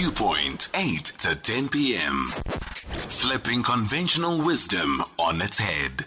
Viewpoint, 8 to 10 p.m. Flipping conventional wisdom on its head.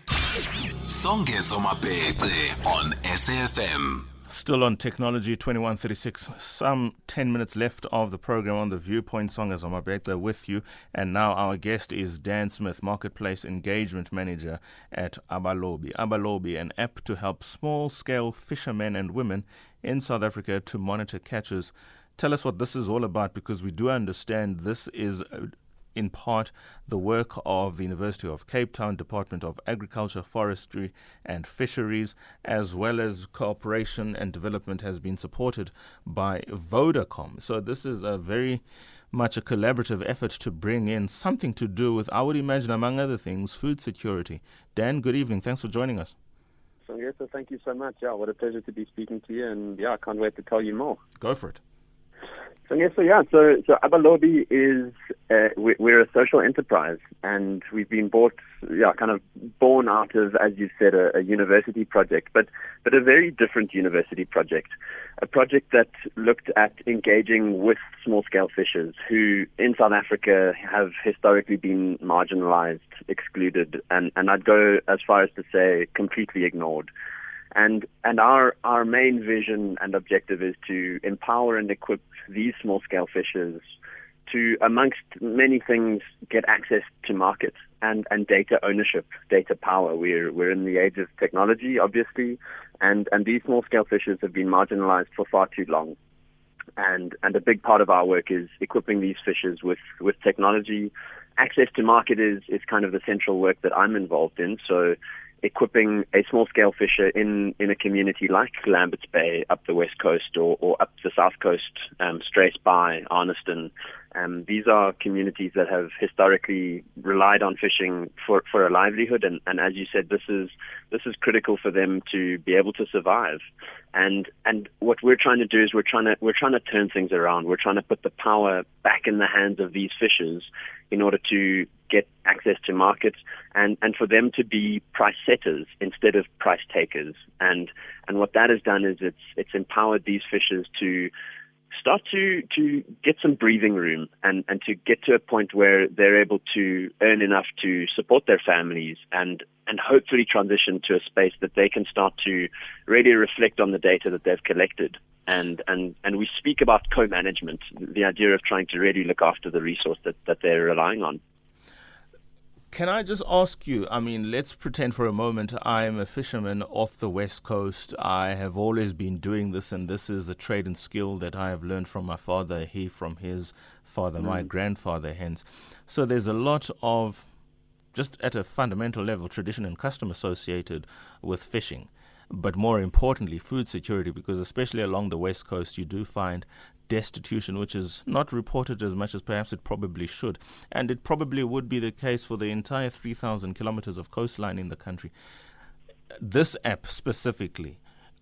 Songezo Mapete on SAFM. Still on technology 2136. Some 10 minutes left of the program on the Viewpoint Songezo with you. And now our guest is Dan Smith, Marketplace Engagement Manager at Abalobi. Abalobi, an app to help small scale fishermen and women in South Africa to monitor catches. Tell us what this is all about because we do understand this is uh, in part the work of the University of Cape Town Department of Agriculture, Forestry and Fisheries, as well as cooperation and development has been supported by Vodacom. So this is a very much a collaborative effort to bring in something to do with, I would imagine, among other things, food security. Dan, good evening. Thanks for joining us. Yes, thank you so much. Yeah, what a pleasure to be speaking to you. And yeah, I can't wait to tell you more. Go for it. So yes, so yeah, so so Abalobi is uh, we, we're a social enterprise, and we've been bought, yeah, kind of born out of, as you said, a, a university project, but but a very different university project, a project that looked at engaging with small-scale fishers who in South Africa have historically been marginalized, excluded, and and I'd go as far as to say completely ignored. And and our our main vision and objective is to empower and equip these small scale fishers to, amongst many things, get access to market and, and data ownership, data power. We're we're in the age of technology, obviously, and, and these small scale fishers have been marginalized for far too long. And and a big part of our work is equipping these fishers with, with technology. Access to market is, is kind of the central work that I'm involved in. So equipping a small scale fisher in, in a community like Lambert's Bay up the west coast or, or up the south coast, um, Struisbaai, Arniston. Um, these are communities that have historically relied on fishing for, for a livelihood, and, and as you said, this is this is critical for them to be able to survive. And and what we're trying to do is we're trying to we're trying to turn things around. We're trying to put the power back in the hands of these fishers in order to get access to markets and, and for them to be price setters instead of price takers. And and what that has done is it's it's empowered these fishers to start to to get some breathing room and and to get to a point where they're able to earn enough to support their families and and hopefully transition to a space that they can start to really reflect on the data that they've collected and and and we speak about co-management the idea of trying to really look after the resource that that they're relying on can I just ask you? I mean, let's pretend for a moment I'm a fisherman off the west coast. I have always been doing this, and this is a trade and skill that I have learned from my father, he from his father, mm. my grandfather, hence. So there's a lot of, just at a fundamental level, tradition and custom associated with fishing but more importantly, food security, because especially along the west coast, you do find destitution, which is not reported as much as perhaps it probably should. And it probably would be the case for the entire 3,000 kilometers of coastline in the country. This app specifically,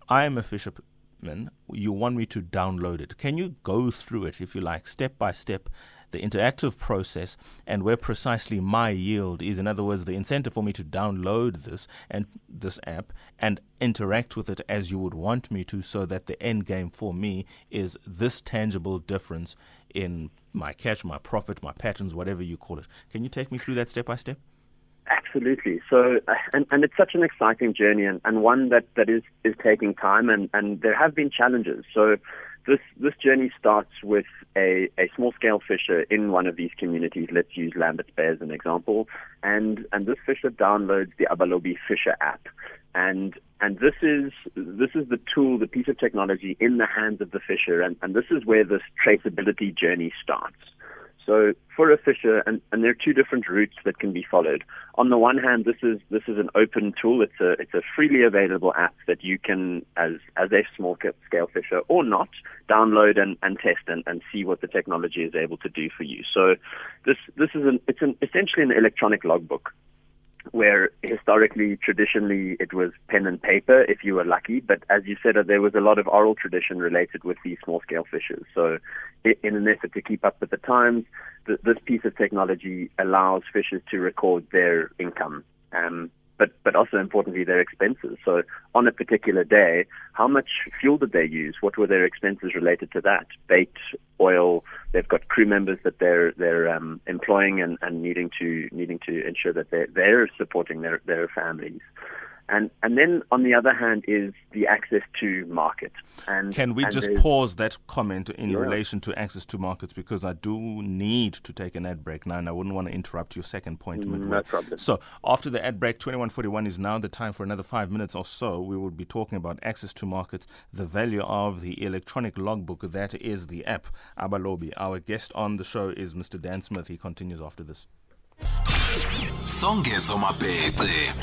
I am a fisherman. You want me to download it. Can you go through it, if you like, step by step? The interactive process and where precisely my yield is. In other words, the incentive for me to download this and this app and interact with it as you would want me to, so that the end game for me is this tangible difference in my catch, my profit, my patterns, whatever you call it. Can you take me through that step by step? Absolutely. So, uh, and, and it's such an exciting journey and, and one that, that is, is taking time and, and there have been challenges. So, this this journey starts with a, a small scale fisher in one of these communities. Let's use Lambert Bay as an example. And and this fisher downloads the Abalobi Fisher app. And and this is this is the tool, the piece of technology in the hands of the fisher and, and this is where this traceability journey starts. So for a fisher, and, and there are two different routes that can be followed. On the one hand, this is this is an open tool. It's a it's a freely available app that you can, as as a small scale fisher or not, download and, and test and, and see what the technology is able to do for you. So this this is an it's an essentially an electronic logbook where historically, traditionally, it was pen and paper if you were lucky. But as you said, there was a lot of oral tradition related with these small scale fishers. So, in an effort to keep up with the times, this piece of technology allows fishers to record their income. Um, but but also importantly their expenses. So on a particular day, how much fuel did they use? What were their expenses related to that? Bait, oil. They've got crew members that they're they're um, employing and, and needing to needing to ensure that they're they're supporting their their families. And and then on the other hand is the access to market. And can we and just pause that comment in yeah. relation to access to markets because I do need to take an ad break now, and I wouldn't want to interrupt your second point. Mm, no problem. So after the ad break, twenty one forty one is now the time for another five minutes or so. We will be talking about access to markets, the value of the electronic logbook that is the app Abalobi. Our guest on the show is Mr. Dan Smith. He continues after this.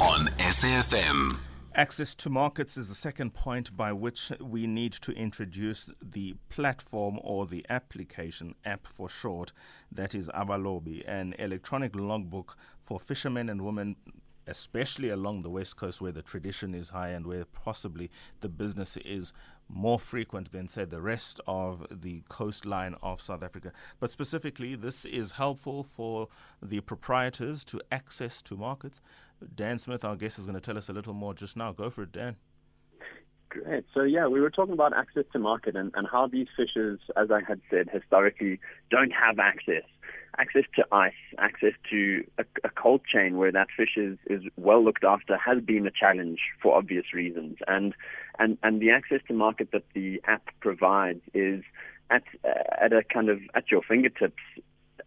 On SAFM. Access to markets is the second point by which we need to introduce the platform or the application, app for short, that is Abalobi, an electronic logbook for fishermen and women especially along the west coast where the tradition is high and where possibly the business is more frequent than, say, the rest of the coastline of South Africa. But specifically, this is helpful for the proprietors to access to markets. Dan Smith, our guest, is going to tell us a little more just now. Go for it, Dan. Great. So yeah, we were talking about access to market and, and how these fishers, as I had said, historically don't have access. Access to ice, access to a, a cold chain where that fish is, is well looked after has been a challenge for obvious reasons. And and, and the access to market that the app provides is at uh, at a kind of at your fingertips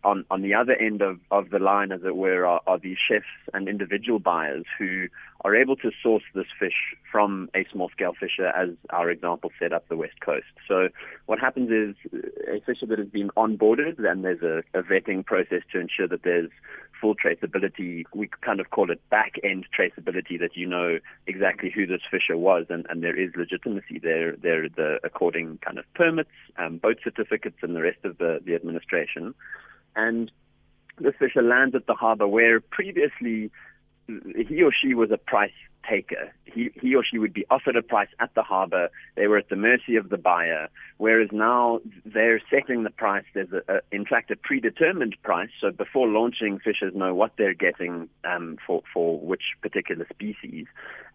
on, on the other end of, of the line, as it were, are, are these chefs and individual buyers who are able to source this fish from a small scale fisher, as our example set up the West Coast. So, what happens is a fisher that has been onboarded, and there's a, a vetting process to ensure that there's full traceability. We kind of call it back end traceability that you know exactly who this fisher was, and, and there is legitimacy there. There, are the according kind of permits, um, boat certificates, and the rest of the, the administration and this fisher lands at the harbor where previously he or she was a price taker. He, he or she would be offered a price at the harbor. They were at the mercy of the buyer. Whereas now they're setting the price. There's, a, a, in fact, a predetermined price. So before launching, fishers know what they're getting um, for, for which particular species.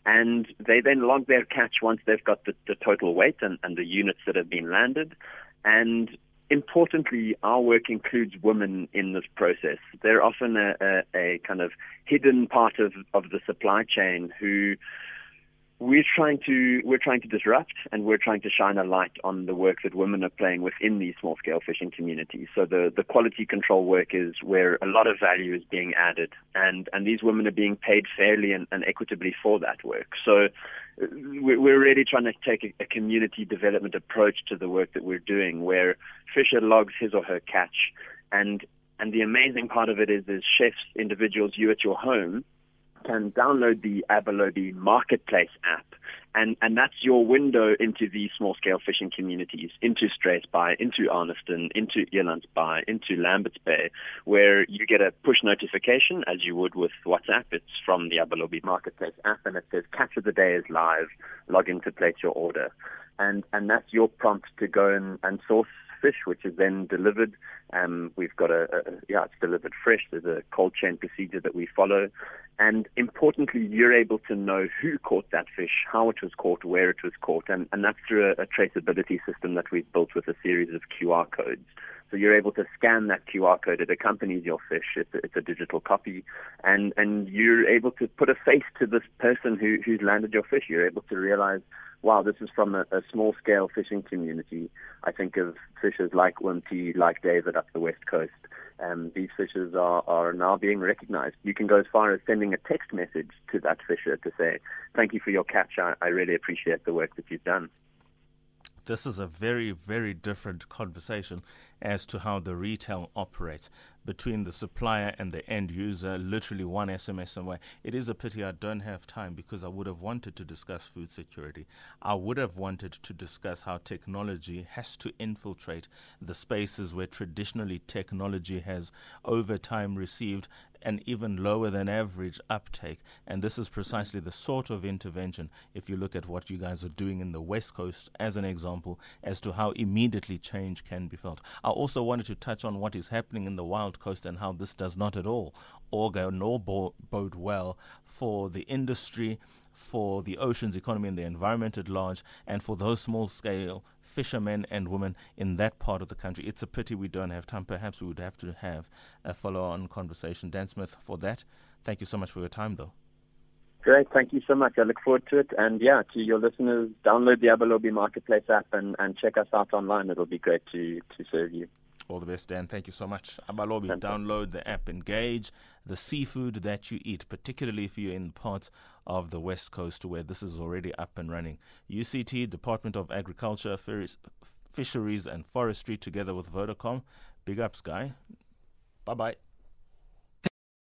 And they then log their catch once they've got the, the total weight and, and the units that have been landed. And importantly, our work includes women in this process. They're often a, a, a, kind of hidden part of, of the supply chain who we're trying to we're trying to disrupt and we're trying to shine a light on the work that women are playing within these small scale fishing communities. So the, the quality control work is where a lot of value is being added and, and these women are being paid fairly and, and equitably for that work. So uh, we're really trying to take a, a, community development approach to the work that we're doing, where Fisher logs his or her catch, and and the amazing part of it is, is chefs, individuals, you at your home can download the Abalobi Marketplace app, and, and that's your window into these small scale fishing communities, into Struisbaai, into Arniston, into Elands Bay, into Lambert's Bay, where you get a push notification as you would with WhatsApp. It's from the Abalobi Marketplace app, and it says Catch of the Day is live. Log in to place your order. And, and that's your prompt to go and, and source fish, which is then delivered. Um, we've got a, a, yeah, it's delivered fresh. There's a cold chain procedure that we follow, and importantly, you're able to know who caught that fish, how it was caught, where it was caught, and, and that's through a, a traceability system that we've built with a series of QR codes. So you're able to scan that QR code. It accompanies your fish. It's a, it's a digital copy, and and you're able to put a face to this person who who's landed your fish. You're able to realize wow, this is from a, a small scale fishing community. I think of fishers like Wimty, like David up the west coast. Um, these fishers are, are now being recognized. You can go as far as sending a text message to that fisher to say, thank you for your catch. I, I really appreciate the work that you've done. This is a very, very different conversation as to how the retail operates between the supplier and the end user, literally one SMS away. It is a pity I don't have time because I would have wanted to discuss food security. I would have wanted to discuss how technology has to infiltrate the spaces where traditionally technology has over time received an even lower than average uptake. And this is precisely the sort of intervention, if you look at what you guys are doing in the West Coast as an example, as to how immediately change can be felt. I also wanted to touch on what is happening in the wild Coast and how this does not at all augur nor bode well for the industry, for the ocean's economy and the environment at large, and for those small scale fishermen and women in that part of the country. It's a pity we don't have time. Perhaps we would have to have a follow on conversation. Dan Smith, for that, thank you so much for your time, though. Great. Thank you so much. I look forward to it. And yeah, to your listeners, download the Abalobi Marketplace app and, and check us out online. It'll be great to, to serve you. All the best, Dan. Thank you so much. Abalobi, download the app, engage the seafood that you eat, particularly if you're in parts of the West Coast where this is already up and running. UCT, Department of Agriculture, Fisheries and Forestry, together with Vodacom. Big ups, guy. Bye bye.